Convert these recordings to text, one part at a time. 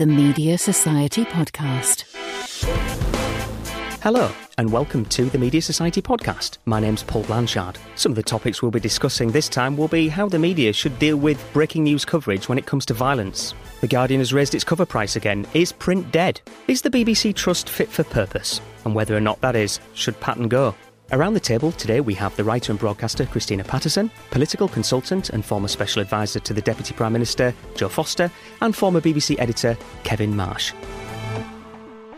the Media Society podcast. Hello, and welcome to the Media Society podcast. My name's Paul Blanchard. Some of the topics we'll be discussing this time will be how the media should deal with breaking news coverage when it comes to violence. The Guardian has raised its cover price again. Is print dead? Is the BBC Trust fit for purpose? And whether or not that is, should Patten go? Around the table today, we have the writer and broadcaster Christina Patterson, political consultant and former special advisor to the Deputy Prime Minister Joe Foster, and former BBC editor Kevin Marsh.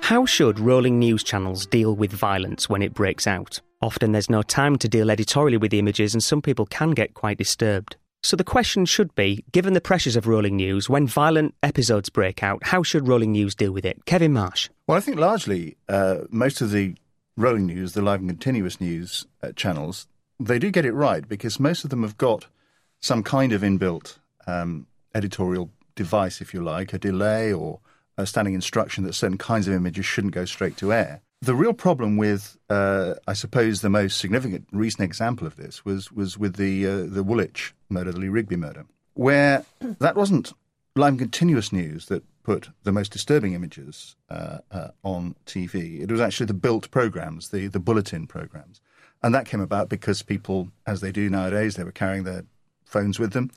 How should rolling news channels deal with violence when it breaks out? Often there's no time to deal editorially with the images, and some people can get quite disturbed. So the question should be given the pressures of rolling news, when violent episodes break out, how should rolling news deal with it? Kevin Marsh. Well, I think largely uh, most of the rolling news, the live and continuous news uh, channels, they do get it right because most of them have got some kind of inbuilt um, editorial device, if you like, a delay or a standing instruction that certain kinds of images shouldn't go straight to air. The real problem with, uh, I suppose, the most significant recent example of this was was with the uh, the Woolwich murder, the Lee Rigby murder, where that wasn't live and continuous news that put the most disturbing images uh, uh, on TV. It was actually the built programs, the, the bulletin programs. And that came about because people, as they do nowadays, they were carrying their phones with them.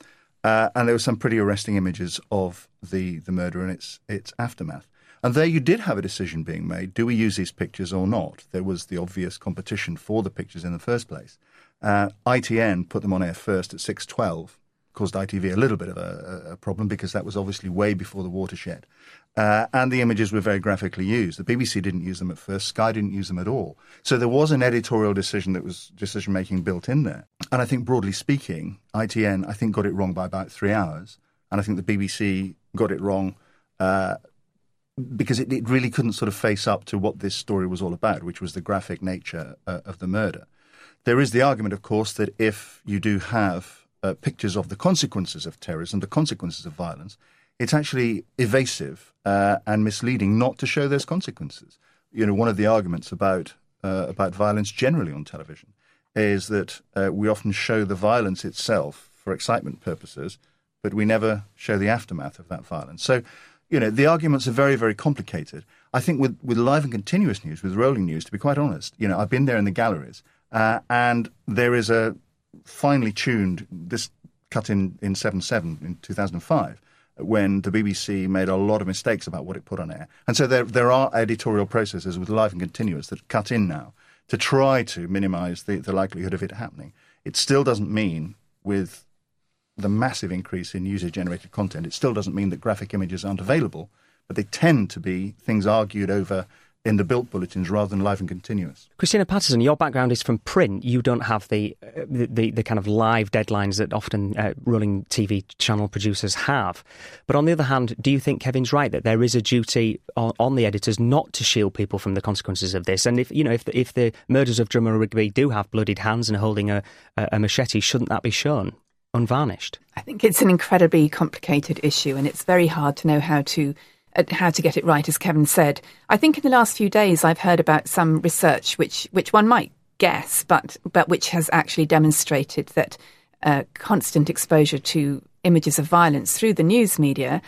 Uh, and there were some pretty arresting images of the, the murder and its, its aftermath. And there you did have a decision being made. Do we use these pictures or not? There was the obvious competition for the pictures in the first place. Uh, ITN put them on air first at 6.12 caused ITV a little bit of a, a problem because that was obviously way before the watershed. Uh, and the images were very graphically used. The BBC didn't use them at first. Sky didn't use them at all. So there was an editorial decision that was decision making built in there. And I think broadly speaking, ITN I think got it wrong by about three hours, and I think the BBC got it wrong. Uh, because it, it, really couldn't sort of face up to what this story was all about, which was the graphic nature uh, of the murder. There is the argument, of course, that if you do have uh, pictures of the consequences of terrorism, the consequences of violence, it's actually evasive uh, and misleading not to show those consequences. You know, one of the arguments about uh, about violence generally on television is that uh, we often show the violence itself for excitement purposes, but we never show the aftermath of that violence. So, you know, the arguments are very, very complicated. I think with, with live and continuous news, with rolling news, to be quite honest, you know, I've been there in the galleries, uh, and there is a finely tuned, this cut in, in 7 7 in 2005 when the BBC made a lot of mistakes about what it put on air. And so there, there are editorial processes with live and continuous that cut in now to try to minimize the, the likelihood of it happening. It still doesn't mean, with the massive increase in user generated content, it still doesn't mean that graphic images aren't available, but they tend to be things argued over in the built bulletins rather than live and continuous. Christina Patterson, your background is from print. You don't have the uh, the, the, kind of live deadlines that often uh, rolling TV channel producers have. But on the other hand, do you think Kevin's right that there is a duty on, on the editors not to shield people from the consequences of this? And if you know if the, if the murders of Drummer Rigby do have bloodied hands and holding a, a machete, shouldn't that be shown? Unvarnished. I think it's an incredibly complicated issue, and it's very hard to know how to how to get it right, as Kevin said. I think in the last few days I've heard about some research which which one might guess, but but which has actually demonstrated that uh, constant exposure to images of violence through the news media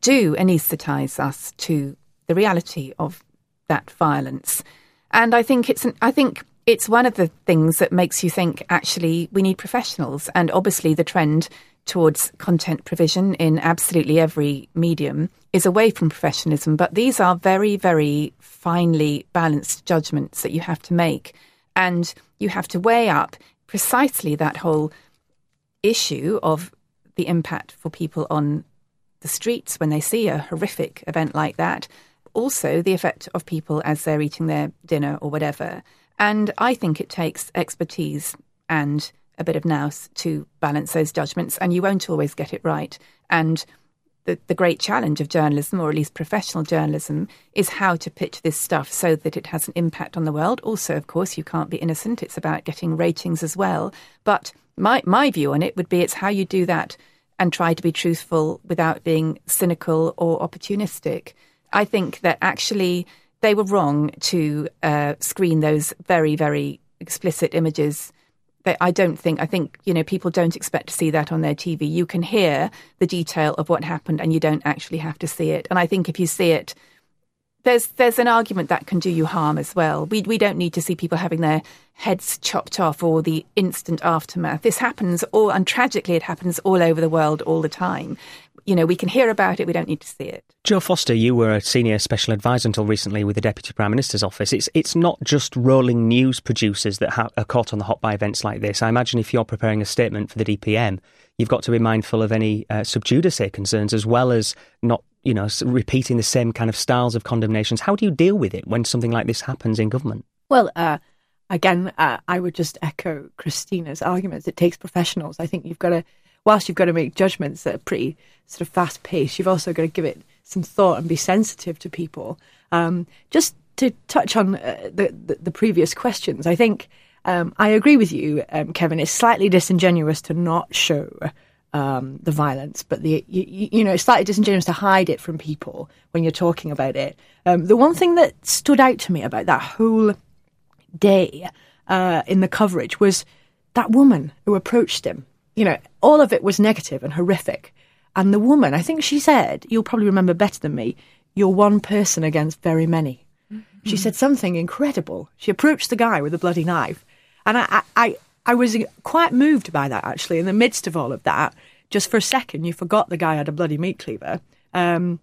do anaesthetise us to the reality of that violence. And I think it's an, I think it's one of the things that makes you think actually we need professionals. And obviously the trend towards content provision in absolutely every medium is away from professionalism. But these are very, very finely balanced judgments that you have to make. And you have to weigh up precisely that whole issue of the impact for people on the streets when they see a horrific event like that. Also, the effect of people as they're eating their dinner or whatever. And I think it takes expertise and a bit of nous to balance those judgments, and you won't always get it right. And the, the great challenge of journalism, or at least professional journalism, is how to pitch this stuff so that it has an impact on the world. Also, of course, you can't be innocent. It's about getting ratings as well. But my, my view on it would be it's how you do that and try to be truthful without being cynical or opportunistic. I think that actually they were wrong to uh, screen those very, very explicit images they, I don't think, I think, you know, people don't expect to see that on their TV. You can hear the detail of what happened and you don't actually have to see it. And I think if you see it, there's there's an argument that can do you harm as well. We we don't need to see people having their heads chopped off or the instant aftermath. This happens all and tragically it happens all over the world all the time you know, we can hear about it, we don't need to see it. Jo Foster, you were a senior special advisor until recently with the Deputy Prime Minister's office. It's it's not just rolling news producers that ha- are caught on the hot by events like this. I imagine if you're preparing a statement for the DPM, you've got to be mindful of any uh, sub judice concerns as well as not, you know, repeating the same kind of styles of condemnations. How do you deal with it when something like this happens in government? Well, uh, again, uh, I would just echo Christina's arguments. It takes professionals. I think you've got to whilst you've got to make judgments that are pretty sort of fast paced, you've also got to give it some thought and be sensitive to people. Um, just to touch on uh, the, the, the previous questions, I think um, I agree with you, um, Kevin. It's slightly disingenuous to not show um, the violence, but the you, you, know it's slightly disingenuous to hide it from people when you're talking about it. Um, the one thing that stood out to me about that whole day uh, in the coverage was that woman who approached him you know, all of it was negative and horrific. And the woman, I think she said, you'll probably remember better than me, you're one person against very many. Mm-hmm. She said something incredible. She approached the guy with a bloody knife. And I, I, I was quite moved by that, actually. In the midst of all of that, just for a second, you forgot the guy had a bloody meat cleaver. Um,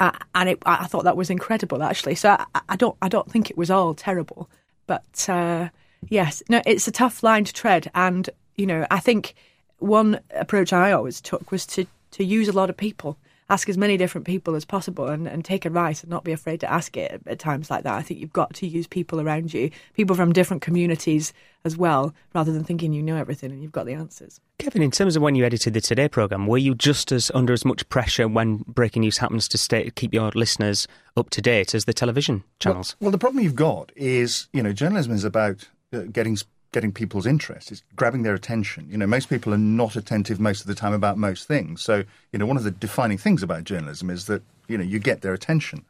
and it, I thought that was incredible, actually. So I, I, don't, I don't think it was all terrible. But uh, yes, no, it's a tough line to tread. And, you know, I think one approach I always took was to, to use a lot of people, ask as many different people as possible and, and take advice and not be afraid to ask it at, at times like that. I think you've got to use people around you, people from different communities as well, rather than thinking you know everything and you've got the answers. Kevin, in terms of when you edited the Today programme, were you just as under as much pressure when breaking news happens to stay, keep your listeners up to date as the television channels? Well, well the problem you've got is, you know, journalism is about uh, getting getting people's interest. It's grabbing their attention. You know, most people are not attentive most of the time about most things. So, you know, one of the defining things about journalism is that, you know, you get their attention.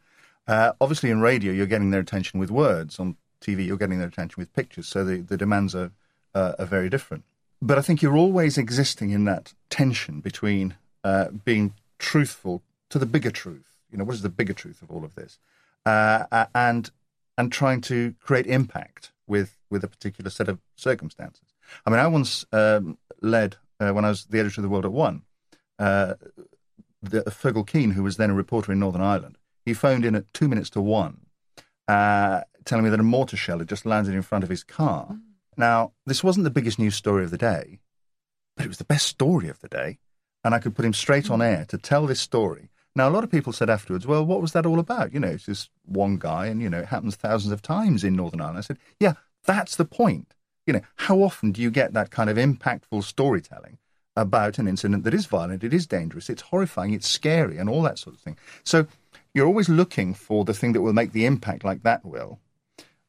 Uh, obviously, in radio, you're getting their attention with words. On TV, you're getting their attention with pictures. So the, the demands are, uh, are very different. But I think you're always existing in that tension between uh, being truthful to the bigger truth. You know, what is the bigger truth of all of this? Uh, and and trying to create impact with with a particular set of circumstances. I mean, I once um, led uh, when I was the editor of the World at One. Uh, the, Fergal Keane, who was then a reporter in Northern Ireland, he phoned in at two minutes to one, uh, telling me that a mortar shell had just landed in front of his car. Mm. Now, this wasn't the biggest news story of the day, but it was the best story of the day, and I could put him straight on air to tell this story. Now, a lot of people said afterwards, well, what was that all about? You know, it's just one guy, and, you know, it happens thousands of times in Northern Ireland. I said, yeah, that's the point. You know, how often do you get that kind of impactful storytelling about an incident that is violent, it is dangerous, it's horrifying, it's scary, and all that sort of thing? So you're always looking for the thing that will make the impact like that will.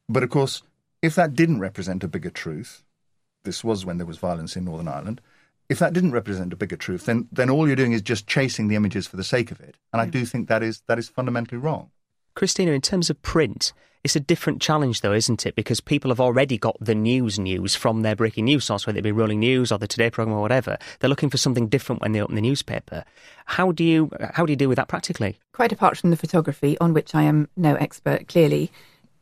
But of course, if that didn't represent a bigger truth, this was when there was violence in Northern Ireland. If that didn't represent a bigger truth, then then all you're doing is just chasing the images for the sake of it. And I mm. do think that is that is fundamentally wrong. Christina, in terms of print, it's a different challenge, though, isn't it? Because people have already got the news news from their breaking news source, whether it be Rolling News or the Today programme or whatever. They're looking for something different when they open the newspaper. How do you how do you deal with that practically? Quite apart from the photography, on which I am no expert, clearly,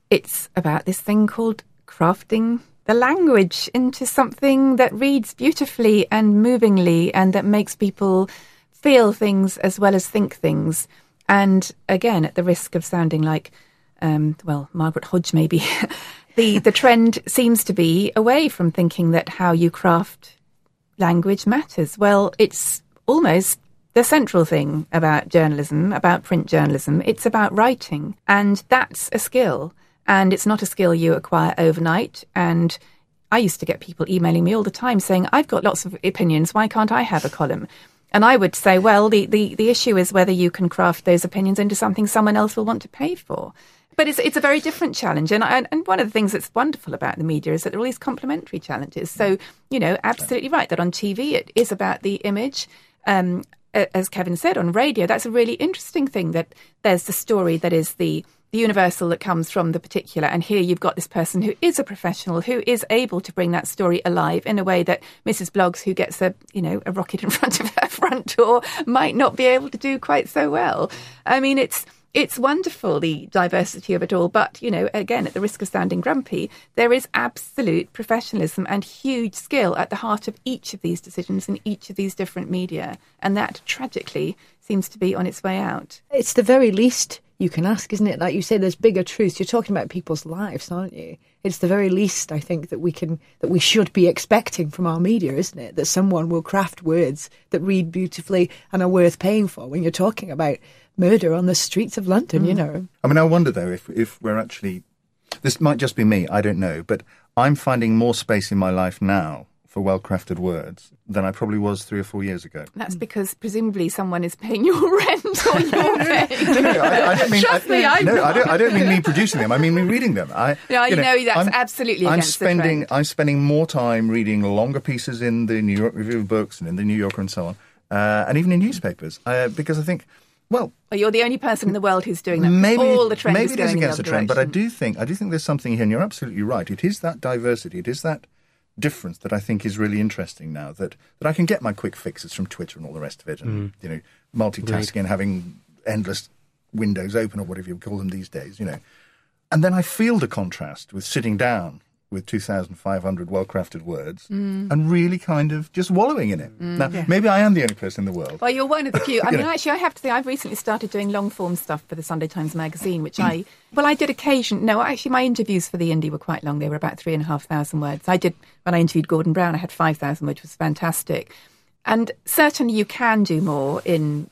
it's about this thing called crafting the language into something that reads beautifully and movingly and that makes people feel things as well as think things. And again, at the risk of sounding like, um, well, Margaret Hodge maybe, the, the trend seems to be away from thinking that how you craft language matters. Well, it's almost the central thing about journalism, about print journalism. It's about writing, and that's a skill. And it's not a skill you acquire overnight. And I used to get people emailing me all the time saying, I've got lots of opinions. Why can't I have a column? And I would say, well, the, the, the issue is whether you can craft those opinions into something someone else will want to pay for. But it's, it's a very different challenge. And, and, and one of the things that's wonderful about the media is that there are all these complementary challenges. So, you know, absolutely right that on TV it is about the image. Um, as Kevin said, on radio, that's a really interesting thing that there's the story that is the the universal that comes from the particular. And here you've got this person who is a professional, who is able to bring that story alive in a way that Mrs. Bloggs, who gets a you know a rocket in front of her front door, might not be able to do quite so well. I mean, it's it's wonderful the diversity of it all, but you know, again, at the risk of sounding grumpy, there is absolute professionalism and huge skill at the heart of each of these decisions in each of these different media, and that tragically seems to be on its way out. It's the very least you can ask, isn't it? Like you say, there's bigger truths. You're talking about people's lives, aren't you? It's the very least I think that we can that we should be expecting from our media, isn't it? That someone will craft words that read beautifully and are worth paying for when you're talking about murder on the streets of London, mm. you know. I mean, I wonder though if if we're actually this might just be me, I don't know, but I'm finding more space in my life now for well crafted words than I probably was three or four years ago. That's because presumably someone is paying your rent or your pay. no, no, I, I, don't mean. Trust I, me, I no, I don't, I don't mean me producing them. I mean me reading them. I, no, you, know, know that's I'm, absolutely. I'm spending. I'm spending more time reading longer pieces in the New York Review of Books and in the New Yorker and so on, uh, and even in newspapers, uh, because I think well, well, you're the only person in the world who's doing that. Maybe all the trend maybe it is against the trend, but I do think I do think there's something here, and you're absolutely right. It is that diversity. It is that difference that I think is really interesting now. That that I can get my quick fixes from Twitter and all the rest of it, and mm. you know, multitasking and having endless windows open or whatever you call them these days. You know, and then I feel the contrast with sitting down with 2,500 well crafted words mm. and really kind of just wallowing in it. Mm. Now, yeah. maybe I am the only person in the world. Well, you're one of the few. I mean, actually, I have to say, I've recently started doing long form stuff for the Sunday Times Magazine, which I, well, I did occasion. No, actually, my interviews for the Indie were quite long. They were about three and a half thousand words. I did, when I interviewed Gordon Brown, I had 5,000, which was fantastic. And certainly you can do more in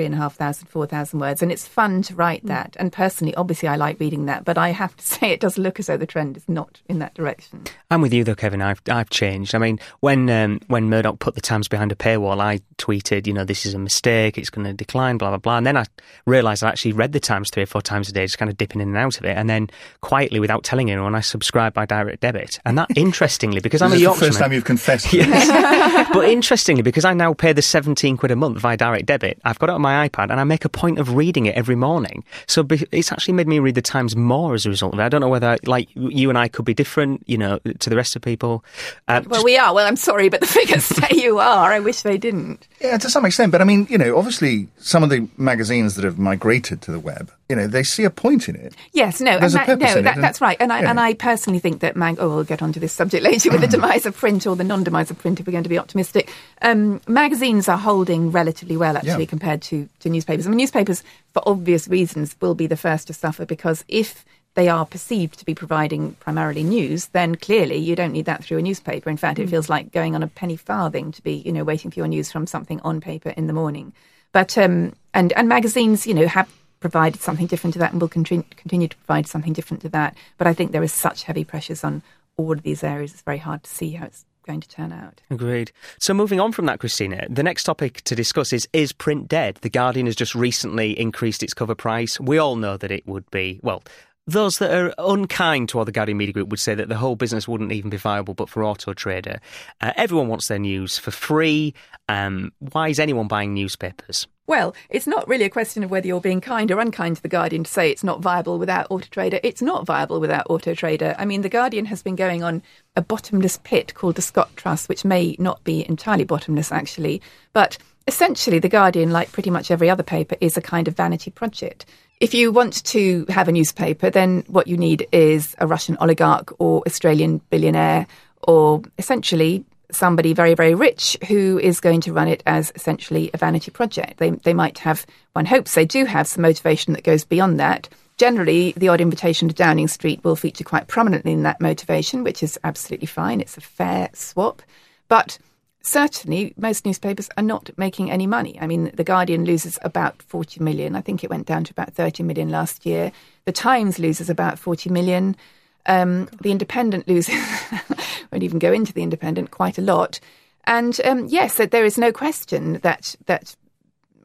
three and a half thousand, four thousand words, and it's fun to write mm. that. And personally, obviously, I like reading that, but I have to say it does look as though the trend is not in that direction. I'm with you though, Kevin. I've I've changed. I mean, when um, when Murdoch put the Times behind a paywall, I tweeted, you know, this is a mistake. It's going to decline, blah blah blah. And then I realised I actually read the Times three or four times a day, just kind of dipping in and out of it, and then quietly, without telling anyone, I subscribed by direct debit. And that, interestingly, because I'm a Yorkshireman, first time you've confessed. yes. but interestingly, because I now pay the 17 quid a month via direct debit, I've got it on my iPad and I make a point of reading it every morning. So it's actually made me read the Times more as a result of it. I don't know whether, like, you and I could be different, you know, to the rest of people. Uh, well, just... we are. Well, I'm sorry, but the figures say you are. I wish they didn't. Yeah, to some extent. But I mean, you know, obviously, some of the magazines that have migrated to the web you know, they see a point in it. Yes, no, There's and a no, that, that's right. And I, yeah. and I personally think that mag. Oh, we'll get onto this subject later with the demise of print or the non-demise of print if we're going to be optimistic. Um, magazines are holding relatively well actually yeah. compared to to newspapers. I mean, newspapers, for obvious reasons, will be the first to suffer because if they are perceived to be providing primarily news, then clearly you don't need that through a newspaper. In fact, it mm. feels like going on a penny farthing to be, you know, waiting for your news from something on paper in the morning. But um, and and magazines, you know, have provided something different to that and will continue, continue to provide something different to that. But I think there is such heavy pressures on all of these areas, it's very hard to see how it's going to turn out. Agreed. So moving on from that, Christina, the next topic to discuss is is print dead? The Guardian has just recently increased its cover price. We all know that it would be well. Those that are unkind toward the Guardian Media Group would say that the whole business wouldn't even be viable but for Auto Trader. Uh, everyone wants their news for free. Um, why is anyone buying newspapers? Well, it's not really a question of whether you're being kind or unkind to The Guardian to say it's not viable without Auto Trader. It's not viable without Auto Trader. I mean, The Guardian has been going on a bottomless pit called the Scott Trust, which may not be entirely bottomless, actually. But essentially, The Guardian, like pretty much every other paper, is a kind of vanity project. If you want to have a newspaper, then what you need is a Russian oligarch or Australian billionaire or essentially somebody very, very rich who is going to run it as essentially a vanity project. They, they might have, one hopes they do have some motivation that goes beyond that. Generally, the odd invitation to Downing Street will feature quite prominently in that motivation, which is absolutely fine. It's a fair swap. But certainly, most newspapers are not making any money. I mean, The Guardian loses about 40 million. I think it went down to about 30 million last year. The Times loses about 40 million. Um, the Independent loses, won't even go into the Independent quite a lot. And um, yes, there is no question that that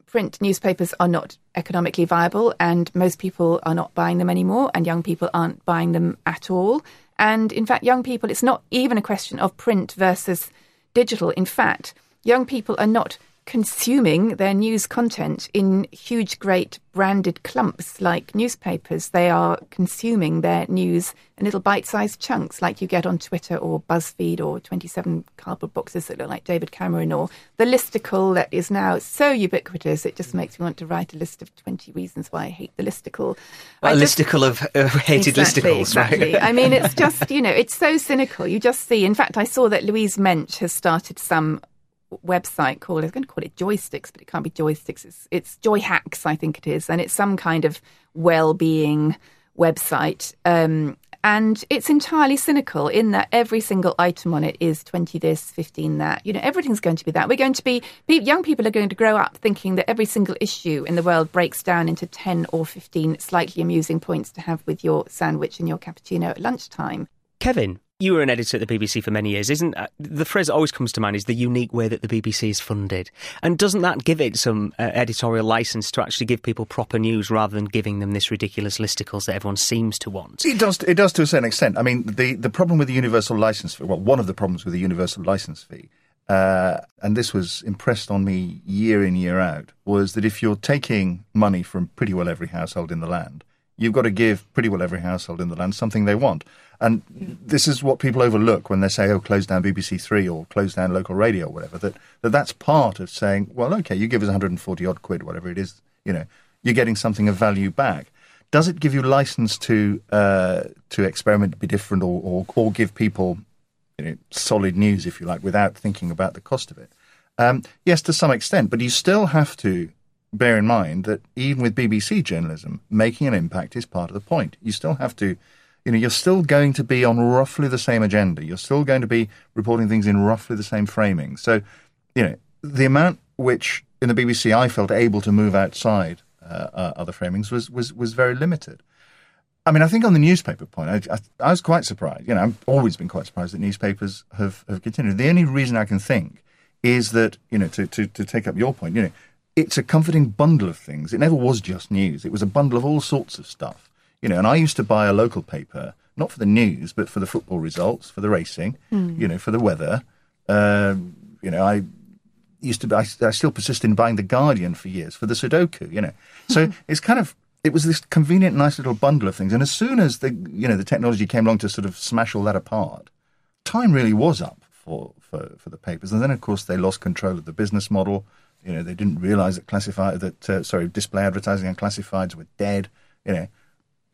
print newspapers are not economically viable, and most people are not buying them anymore, and young people aren't buying them at all. And in fact, young people, it's not even a question of print versus digital. In fact, young people are not consuming their news content in huge, great branded clumps like newspapers. They are consuming their news in little bite sized chunks like you get on Twitter or BuzzFeed or 27 cardboard boxes that look like David Cameron or the listicle that is now so ubiquitous it just makes me want to write a list of 20 reasons why I hate the listicle. a just, listicle of uh, hated exactly, listicles, exactly. right? I mean, it's just, you know, it's so cynical. You just see, in fact, I saw that Louise Mensch has started some website called I was going to call it joysticks, but it can't be joysticks. It's it's Joy Hacks, I think it is, and it's some kind of well-being website. Um, and it's entirely cynical in that every single item on it is 20 this, 15 that. You know, everything's going to be that. We're going to be, young people are going to grow up thinking that every single issue in the world breaks down into 10 or 15 slightly amusing points to have with your sandwich and your cappuccino at lunchtime. Kevin, you were an editor at the BBC for many years, isn't uh, the phrase that always comes to mind is the unique way that the BBC is funded, and doesn't that give it some uh, editorial license to actually give people proper news rather than giving them this ridiculous listicles that everyone seems to want? It does. It does to a certain extent. I mean, the the problem with the universal license fee, well, one of the problems with the universal license fee, uh, and this was impressed on me year in year out, was that if you're taking money from pretty well every household in the land, you've got to give pretty well every household in the land something they want. And this is what people overlook when they say, oh, close down BBC Three or close down local radio or whatever, that, that that's part of saying, well, okay, you give us 140 odd quid, whatever it is, you know, you're getting something of value back. Does it give you license to uh, to experiment, be different, or, or, or give people you know, solid news, if you like, without thinking about the cost of it? Um, yes, to some extent, but you still have to bear in mind that even with BBC journalism, making an impact is part of the point. You still have to you know, you're still going to be on roughly the same agenda. You're still going to be reporting things in roughly the same framing. So, you know, the amount which in the BBC I felt able to move outside uh, uh, other framings was, was, was very limited. I mean, I think on the newspaper point, I, I, I, was quite surprised. You know, I've always been quite surprised that newspapers have, have continued. The only reason I can think is that, you know, to, to, to take up your point, you know, it's a comforting bundle of things. It never was just news. It was a bundle of all sorts of stuff. You know, and I used to buy a local paper, not for the news, but for the football results, for the racing, mm. you know, for the weather. Um, you know, I used to, I, I, still persist in buying the Guardian for years for the Sudoku. You know, so it's kind of it was this convenient, nice little bundle of things. And as soon as the you know the technology came along to sort of smash all that apart, time really was up for for, for the papers. And then of course they lost control of the business model. You know, they didn't realise that classified that uh, sorry display advertising and classifieds were dead. You know,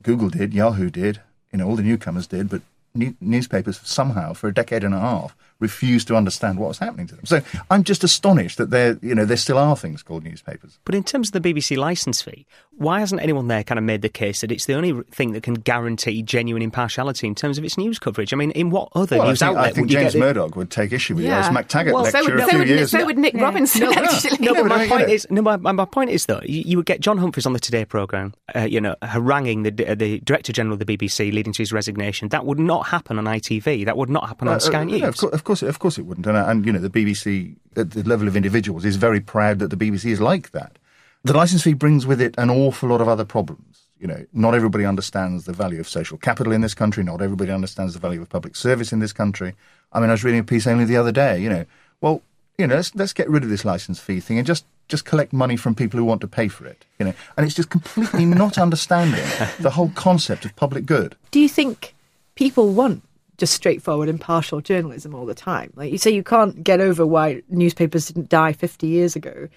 Google did, Yahoo did, you know, all the newcomers did, but new- newspapers somehow, for a decade and a half, refused to understand what was happening to them. So I'm just astonished that there, you know, there still are things called newspapers. But in terms of the BBC licence fee, why hasn't anyone there kind of made the case that it's the only thing that can guarantee genuine impartiality in terms of its news coverage? I mean, in what other well, news I think, outlet I think would James you get Murdoch would take issue with yeah. As MacTaggart well, lecture so would, a few would, years. So would Nick yeah. Robinson. No, actually. no, but my point is, no, my, my point is though, you, you, would get John Humphrys on the Today programme, uh, you know, haranguing the uh, the Director General of the BBC, leading to his resignation. That would not happen on ITV. That would not happen on uh, Sky News. of, course, of course, of course, it wouldn't. And, uh, and you know, the BBC at the level of individuals is very proud that the BBC is like that. The licence fee brings with it an awful lot of other problems. You know, not everybody understands the value of social capital in this country. Not everybody understands the value of public service in this country. I mean, I was reading a piece only the other day. You know, well, you know, let's let's get rid of this licence fee thing and just just collect money from people who want to pay for it. You know, and it's just completely not understanding the whole concept of public good. Do you think people want just straightforward, impartial journalism all the time. Like you say, you can't get over why newspapers didn't die 50 years ago.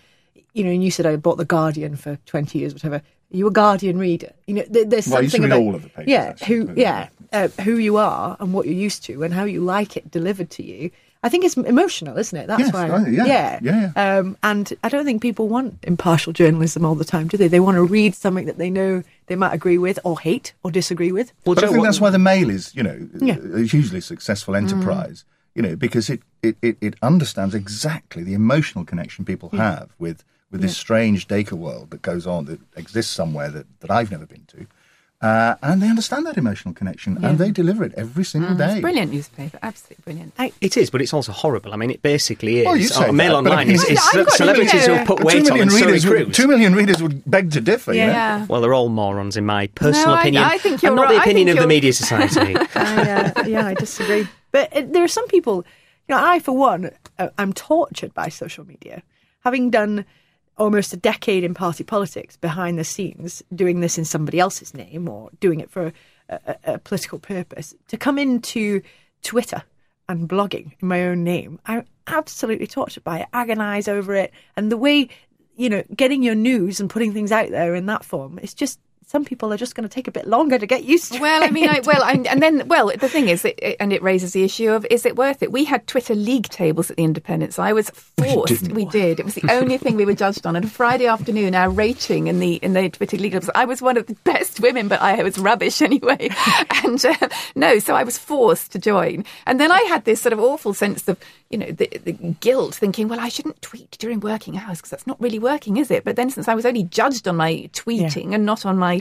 You know, and you said I bought the Guardian for 20 years, whatever. Are you a Guardian reader? You know, there's well, something about all of the papers, yeah, actually, who yeah, uh, who you are and what you're used to and how you like it delivered to you. I think it's emotional, isn't it? That's yes, why. yeah, yeah, yeah. yeah. Um, and I don't think people want impartial journalism all the time, do they? They want to read something that they know they might agree with, or hate, or disagree with. Well, but I think what, that's why the Mail is, you know, yeah. a hugely successful enterprise. Mm. You know, because it, it, it, it, understands exactly the emotional connection people yeah. have with with this strange Dacre world that goes on that exists somewhere that, that I've never been to. Uh, and they understand that emotional connection yeah. and they deliver it every single mm, day. brilliant newspaper, absolutely brilliant. I, it is, but it's also horrible. I mean, it basically is. Well, you say oh, Mail that, Online is, is celebrities who put weight on and readers would, Two million readers would beg to differ. Yeah. You know? Well, they're all morons, in my personal no, opinion. I, I think you're and not right. the opinion of you're... the media society. I, uh, yeah, I disagree. But uh, there are some people, you know, I, for one, uh, I'm tortured by social media having done almost a decade in party politics behind the scenes, doing this in somebody else's name or doing it for a, a, political purpose, to come into Twitter and blogging in my own name, I'm absolutely tortured by it, agonize over it. And the way, you know, getting your news and putting things out there in that form, it's just some people are just going to take a bit longer to get used to. Well, it. I mean, I, well, I, and then, well, the thing is, it, it, and it raises the issue of is it worth it? We had Twitter league tables at the Independent, so I was forced. We did. It was the only thing we were judged on. And Friday afternoon, our rating in the in the Twitter league tables, I was one of the best women, but I was rubbish anyway. and uh, no, so I was forced to join. And then I had this sort of awful sense of you know the, the guilt, thinking, well, I shouldn't tweet during working hours because that's not really working, is it? But then since I was only judged on my tweeting Yeah. and not on my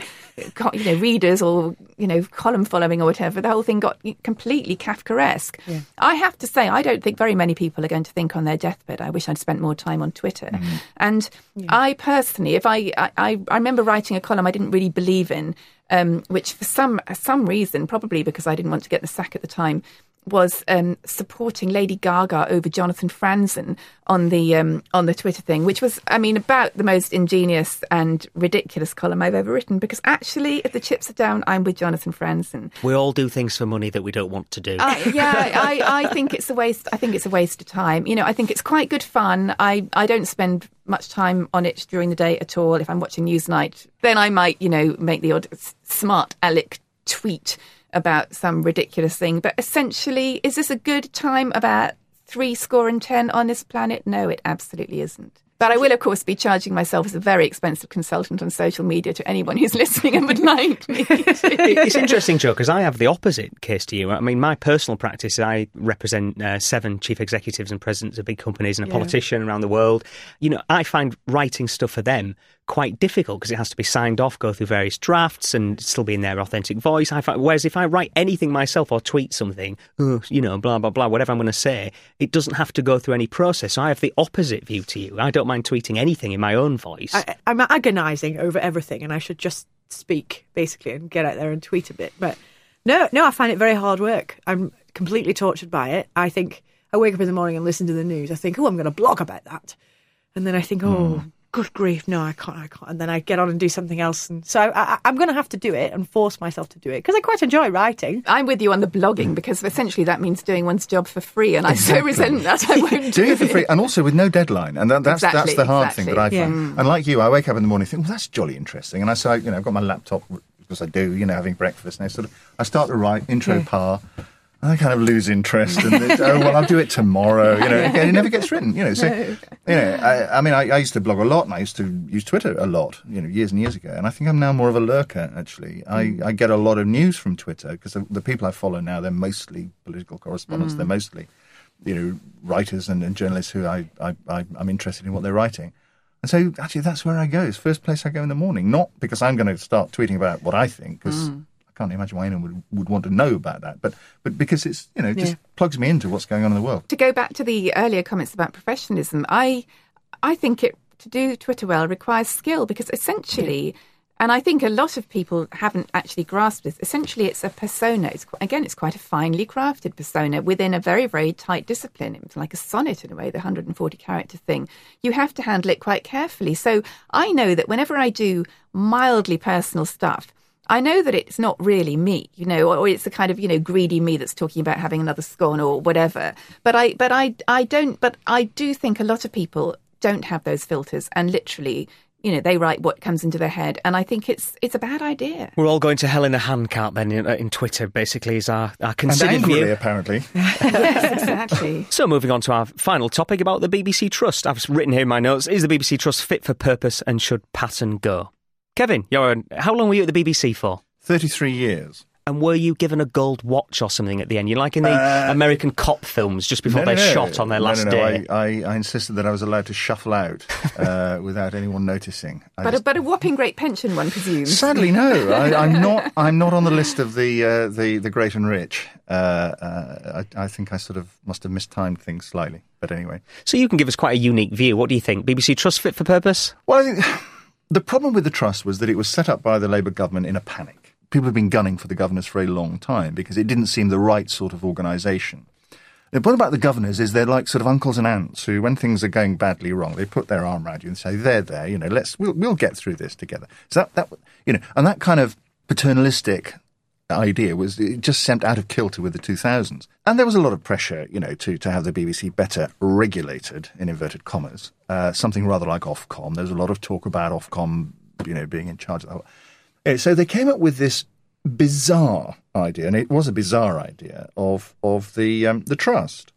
you know readers or you know column following or whatever the whole thing got completely kafkaesque. I have to say i don't think very many people are going to think on their deathbed i wish i'd spent more time on twitter. And i personally if I, I i remember writing a column i didn't really believe in um, which for some some reason probably because i didn't want to get the sack at the time was um, supporting Lady Gaga over Jonathan Franzen on the um, on the Twitter thing, which was, I mean, about the most ingenious and ridiculous column I've ever written. Because actually, if the chips are down, I'm with Jonathan Franzen. We all do things for money that we don't want to do. I, yeah, I, I think it's a waste. I think it's a waste of time. You know, I think it's quite good fun. I, I don't spend much time on it during the day at all. If I'm watching Newsnight, then I might, you know, make the odd smart aleck tweet about some ridiculous thing. But essentially, is this a good time about three score and ten on this planet? No, it absolutely isn't. But I will, of course, be charging myself as a very expensive consultant on social media to anyone who's listening and would like me. it's interesting, Joe, because I have the opposite case to you. I mean, my personal practice, I represent uh, seven chief executives and presidents of big companies and a Yeah. politician around the world. You know, I find writing stuff for them quite difficult because it has to be signed off, go through various drafts, and still be in their authentic voice. I find, whereas if I write anything myself or tweet something, oh, you know, blah blah blah, whatever I'm going to say, it doesn't have to go through any process. So I have the opposite view to you. I don't mind tweeting anything in my own voice. I, I'm agonising over everything, and I should just speak basically and get out there and tweet a bit. But no, no, I find it very hard work. I'm completely tortured by it. I think I wake up in the morning and listen to the news. I think, oh, I'm going to blog about that, and then I think, oh. Hmm. Good grief! No, I can't. I can't. And then I get on and do something else. And so I, I, I'm going to have to do it and force myself to do it because I quite enjoy writing. I'm with you on the blogging because essentially that means doing one's job for free, and I so resent that I won't do Doing it for free and also with no deadline, and that, that's that's the hard exactly. thing that I Yeah. find. And like you, I wake up in the morning and think, well, that's jolly interesting, and I say, you know, I've got my laptop because I do, you know, having breakfast, and I sort of, I start to write intro Yeah. par. I kind of lose interest, and it's, oh well, I'll do it tomorrow. You know, and it never gets written. You know, so you know, I, I mean, I, I used to blog a lot, and I used to use Twitter a lot. You know, years and years ago, and I think I'm now more of a lurker. Actually, I, hmm. I get a lot of news from Twitter because the, the people I follow now they're mostly political correspondents. They're hmm. mostly you know, writers and, and journalists who I, I, I, I'm interested in what they're writing. And so actually that's where I go. It's the first place I go in the morning, not because I'm going to start tweeting about what I think, because I hmm. Can't imagine why anyone would, would want to know about that, but, but because it's, you know, it just Yeah. plugs me into what's going on in the world. to go back to the earlier comments about professionalism, I I think it to do Twitter well requires skill because essentially, and I think a lot of people haven't actually grasped this. Essentially, it's a persona. It's again, it's quite a finely crafted persona within a very very tight discipline. It's like a sonnet in a way, the 140 character thing. You have to handle it quite carefully. So I know that whenever I do mildly personal stuff. I know that it's not really me, you know, or, or it's the kind of you know greedy me that's talking about having another scone or whatever. But I, but I, I don't. But I do think a lot of people don't have those filters, and literally, you know, they write what comes into their head, and I think it's it's a bad idea. We're all going to hell in a handcart then in, uh, in Twitter, basically, is our, our And considered angrily, view. apparently. yes, exactly. So, moving on to our final topic about the BBC Trust. I've written here in my notes Is the BBC Trust fit for purpose and should Patten go? Kevin, you're, how long were you at the BBC for? 33 years. And were you given a gold watch or something at the end? You're like in the Uh, American cop films just before No, no, they're no. shot on their No, last no, no. day. I, I, I insisted that I was allowed to shuffle out uh, without anyone noticing. I But a, but a whopping great pension, one presumes. Sadly, no. I, I'm not. I'm not on the list of the uh, the the great and rich. Uh, uh, I, I think I sort of must have mistimed things slightly. But anyway, So, you can give us quite a unique view. What do you think? BBC Trust fit for purpose? well, I think the problem with the trust was that it was set up by the Labour government in a panic. People have been gunning for the governors for a long time because it didn't seem the right sort of organisation. The point about the governors is they're like sort of uncles and aunts who, when things are going badly wrong, they put their arm around you and say, "There, there, you know, let's we'll, we'll get through this together." So that that you know, and that kind of paternalistic idea was it just sent out of kilter with the 2000s. And there was a lot of pressure, you know, to, to have the BBC better regulated, in inverted commas, uh, something rather like Ofcom. There was a lot of talk about Ofcom, you know, being in charge of that. So they came up with this bizarre idea, and it was a bizarre idea, of, of the, um, the trust.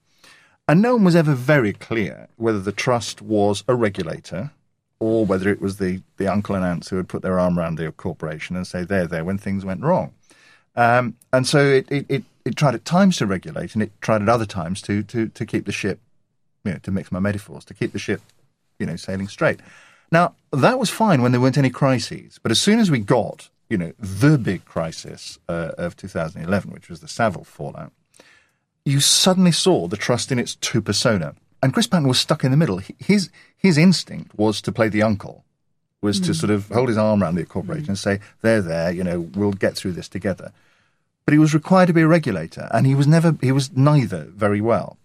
And no one was ever very clear whether the trust was a regulator or whether it was the, the uncle and aunts who had put their arm around the corporation and say, there, there, when things went wrong. Um, and so it, it, it, it, tried at times to regulate and it tried at other times to, to, to keep the ship, you know, to mix my metaphors, to keep the ship, you know, sailing straight. Now, that was fine when there weren't any crises. But as soon as we got, you know, the big crisis uh, of 2011, which was the Savile fallout, you suddenly saw the trust in its two persona. And Chris Patten was stuck in the middle. His, his instinct was to play the uncle, was mm. to sort of hold his arm around the corporation mm. and say, "They're there, you know, we'll get through this together." But he was required to be a regulator, and he was never, he was neither very well.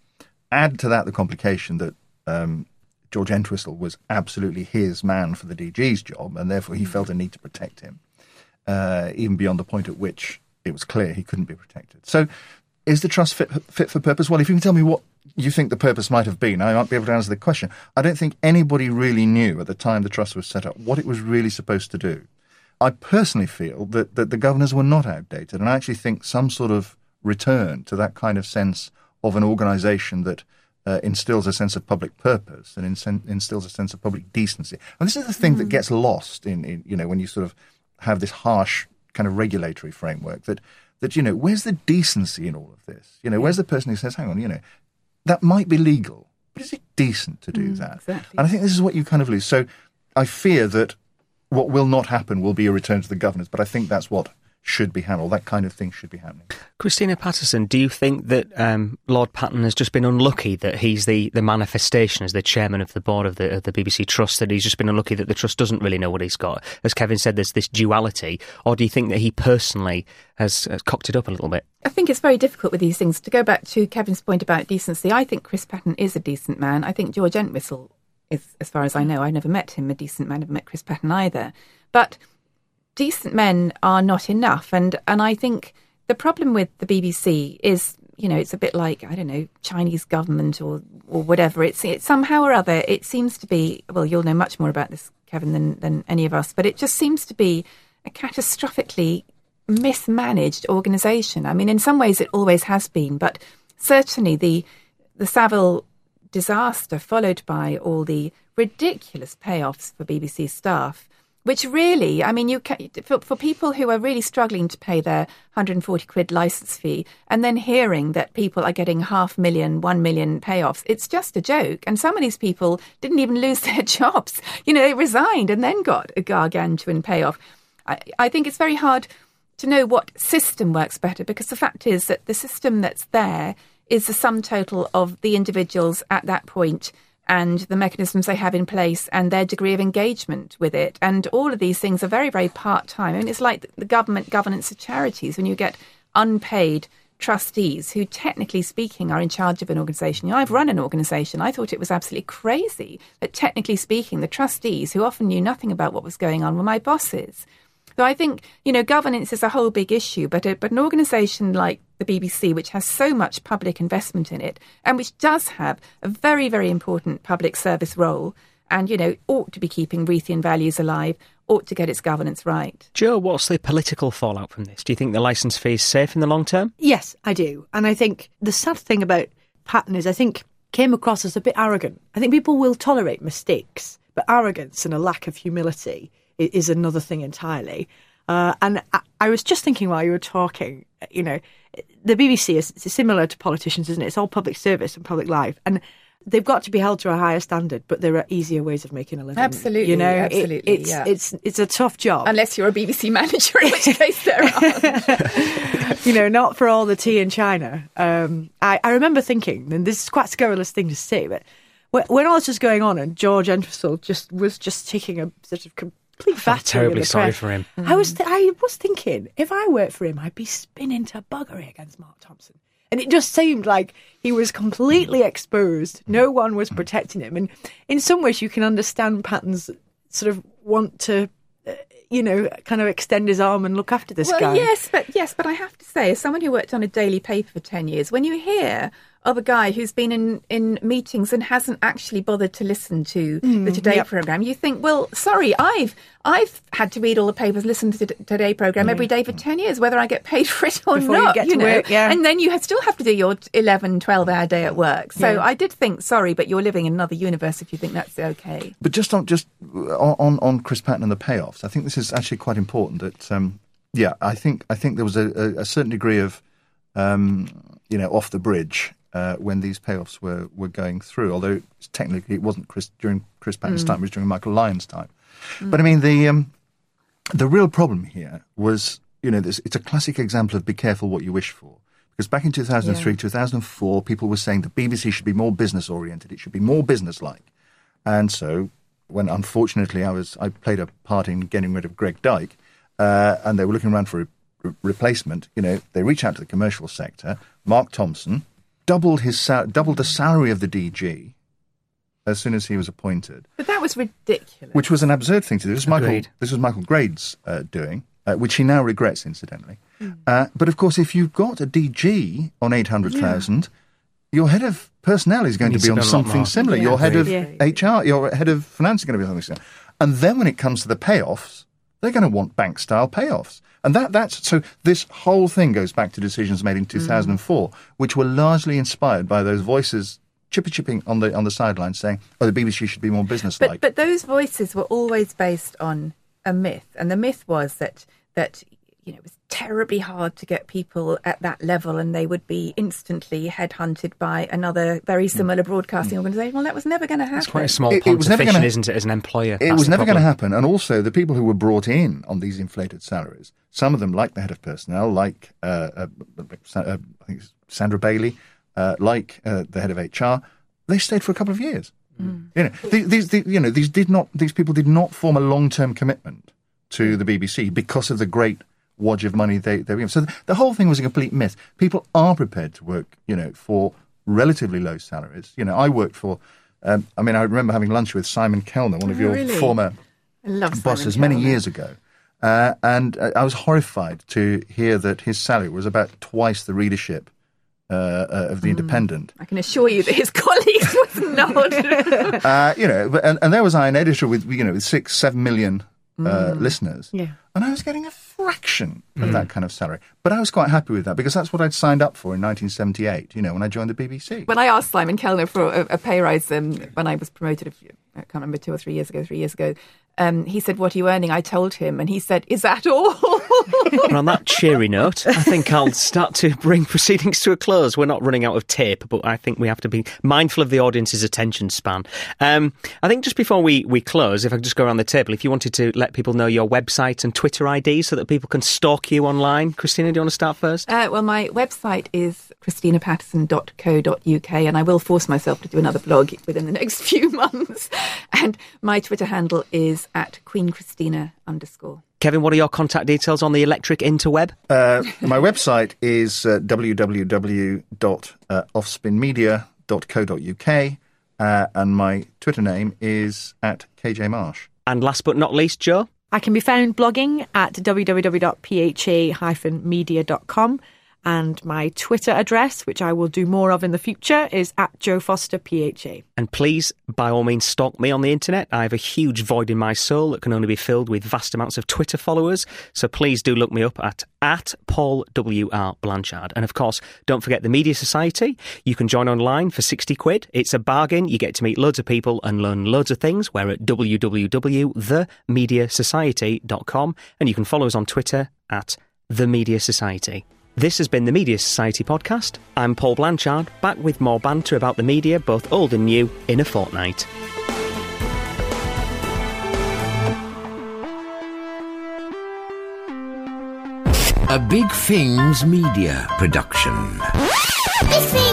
Add to that the complication that um, George Entwistle was absolutely his man for the DG's job, and therefore he felt a need to protect him, uh, even beyond the point at which it was clear he couldn't be protected. So, is the trust fit, fit for purpose? Well, if you can tell me what you think the purpose might have been, I might be able to answer the question. I don't think anybody really knew at the time the trust was set up what it was really supposed to do. I personally feel that, that the governors were not outdated, and I actually think some sort of return to that kind of sense of an organisation that uh, instills a sense of public purpose and instills a sense of public decency. And this is the thing mm. that gets lost in, in, you know, when you sort of have this harsh kind of regulatory framework that that you know where's the decency in all of this you know where's the person who says hang on you know that might be legal, but is it decent to do mm, that? Exactly. And I think this is what you kind of lose. So I fear that what will not happen will be a return to the governors, but I think that's what should be handled. That kind of thing should be happening. Christina Patterson, do you think that um, Lord Patten has just been unlucky that he's the, the manifestation as the chairman of the board of the, of the BBC Trust, that he's just been unlucky that the Trust doesn't really know what he's got? As Kevin said, there's this duality. Or do you think that he personally has, has cocked it up a little bit? I think it's very difficult with these things. To go back to Kevin's point about decency, I think Chris Patten is a decent man. I think George Entwistle is, as far as I know, I've never met him, a decent man. I've met Chris Patten either. But decent men are not enough. And, and I think the problem with the BBC is, you know, it's a bit like, I don't know, Chinese government or, or whatever. It's, it's somehow or other, it seems to be, well, you'll know much more about this, Kevin, than, than any of us, but it just seems to be a catastrophically mismanaged organisation. I mean, in some ways it always has been, but certainly the, the Savile disaster followed by all the ridiculous payoffs for BBC staff which really, I mean, you can, for, for people who are really struggling to pay their 140 quid license fee and then hearing that people are getting half million, one million payoffs, it's just a joke. And some of these people didn't even lose their jobs. You know, they resigned and then got a gargantuan payoff. I, I think it's very hard to know what system works better because the fact is that the system that's there is the sum total of the individuals at that point and the mechanisms they have in place and their degree of engagement with it. And all of these things are very, very part time. I mean, it's like the government governance of charities when you get unpaid trustees who, technically speaking, are in charge of an organisation. You know, I've run an organisation. I thought it was absolutely crazy that, technically speaking, the trustees, who often knew nothing about what was going on, were my bosses. So I think, you know, governance is a whole big issue, but, a, but an organisation like the BBC, which has so much public investment in it and which does have a very, very important public service role and, you know, ought to be keeping Reithian values alive, ought to get its governance right. Joe, what's the political fallout from this? Do you think the licence fee is safe in the long term? Yes, I do. And I think the sad thing about Patten is I think came across as a bit arrogant. I think people will tolerate mistakes, but arrogance and a lack of humility is another thing entirely. Uh, and I, I, was just thinking while you were talking, you know, the BBC is similar to politicians, isn't it? It's all public service and public life. And they've got to be held to a higher standard, but there are easier ways of making a living. Absolutely, you know, absolutely. It, it's, yeah. it's it's a tough job unless you're a BBC manager, in which case there are. you know, not for all the tea in China. Um, I, I remember thinking, and this is quite a scurrilous thing to say, but when all this was going on and George Entwistle just was just taking a sort of complete felt terribly sorry for him. I was th- I was thinking if I worked for him, I'd be spinning to buggery against Mark Thompson. And it just seemed like he was completely exposed. No one was protecting him. And in some ways, you can understand Patten's sort of want to uh, you know, kind of extend his arm and look after this well, guy. Yes, but yes, but I have to say, as someone who worked on a daily paper for ten years, when you hear of a guy who's been in, in meetings and hasn't actually bothered to listen to Mm, the Today program, you think, well, sorry, I've I've had to read all the papers, listen to the Today program every day for ten years, whether I get paid for it or Before you not. get to know, work, yeah. and then you still have to do your 11, 12 hour day at work. So Yeah. I did think, sorry, but you're living in another universe if you think that's okay. But just on just on, on on Chris Patten and the payoffs, I think this is actually quite important. That um, yeah, I think I think there was a, a, a certain degree of um, you know off the bridge uh, when these payoffs were, were going through. Although technically it wasn't Chris during Chris Patten's time; it was during Michael Lyons' time. But I mean the um, the real problem here was you know this, it's a classic example of be careful what you wish for. Because back in 2003, 2004, people were saying the BBC should be more business oriented. It should be more business like. And so, when unfortunately I was, I played a part in getting rid of Greg Dyke, uh, and they were looking around for a re- replacement. You know, they reached out to the commercial sector. Mark Thompson doubled his sal- doubled the salary of the DG as soon as he was appointed, But that was ridiculous. which was an absurd thing to do. This was Michael. Agreed. This was Michael Grade's uh, doing, uh, which he now regrets, incidentally. Uh, but of course, if you've got a DG on eight hundred thousand, your head of personnel is going to Needs be to on be a something similar. Yeah. Your head of Agreed. HR, your head of finance is going to be on something similar. And then when it comes to the payoffs, they're going to want bank style payoffs. And that, that's so this whole thing goes back to decisions made in mm. 2004, which were largely inspired by those voices chipper chipping on the on the sidelines saying, "Oh, the BBC should be more But businesslike." but those voices were always based on a myth, and the myth was that that you know it was terribly hard to get people at that level, and they would be instantly headhunted by another very similar broadcasting organisation. Well, that was never going to happen. It's quite a small It- it was to never fish gonna- isn't it, as an employer? It was never going to happen. And also, the people who were brought in on these inflated salaries, some of them, like the head of personnel, like uh, uh, uh, I think Sandra Bailey, uh, like uh, the head of HR, they stayed for a couple of years. You know, these, these, you know, these did not, these people did not form a long-term commitment to the BBC because of the great wodge of money they they were given. So th- the whole thing was a complete myth. People are prepared to work, you know, for relatively low salaries. You know, I worked for. Um, I mean, I remember having lunch with Simon Kelner, one of your really? former love Simon bosses many Cowell. years ago. Uh, and uh, I was horrified to hear that his salary was about twice the readership uh, uh, of The Independent. I can assure you that his colleagues was not. Uh, you know, but, and, and there was I, an editor with, you know, with six, seven million uh, listeners. Yeah. And I was getting a fraction of that kind of salary. But I was quite happy with that because that's what I'd signed up for in 1978, you know, when I joined the BBC. when I asked Simon Kelner for a, a pay rise um, when I was promoted, a few, I can't remember two or three years ago, three years ago, um, he said, "What are you earning?" I told him, and he said, "Is that all?" And on that cheery note, I think I'll start to bring proceedings to a close. We're not running out of tape, but I think we have to be mindful of the audience's attention span. Um, I think just before we, we close, if I could just go around the table, if you wanted to let people know your website and Twitter ID so that people can stalk you online. Christina, do you want to start first? Uh, well, my website is christinapatterson.co.uk, and I will force myself to do another blog within the next few months. And my Twitter handle is at Queen Christina underscore. Kevin, what are your contact details on the electric interweb? Uh, my website is uh, www.offspinmedia.co.uk uh, and my Twitter name is at KJ Marsh. And last but not least, Joe? I can be found blogging at www.pha-media.com and my Twitter address, which I will do more of in the future, is at Joe Foster PHA. And please, by all means, stalk me on the internet. I have a huge void in my soul that can only be filled with vast amounts of Twitter followers. So please do look me up at, at Paul W.R. Blanchard. And of course, don't forget the Media Society. You can join online for 60 quid. It's a bargain. You get to meet loads of people and learn loads of things. We're at www.themediasociety.com. And you can follow us on Twitter at The Media Society. This has been the Media Society podcast. I'm Paul Blanchard, back with more banter about the media, both old and new, in a fortnight. A Big Things Media production. Big Things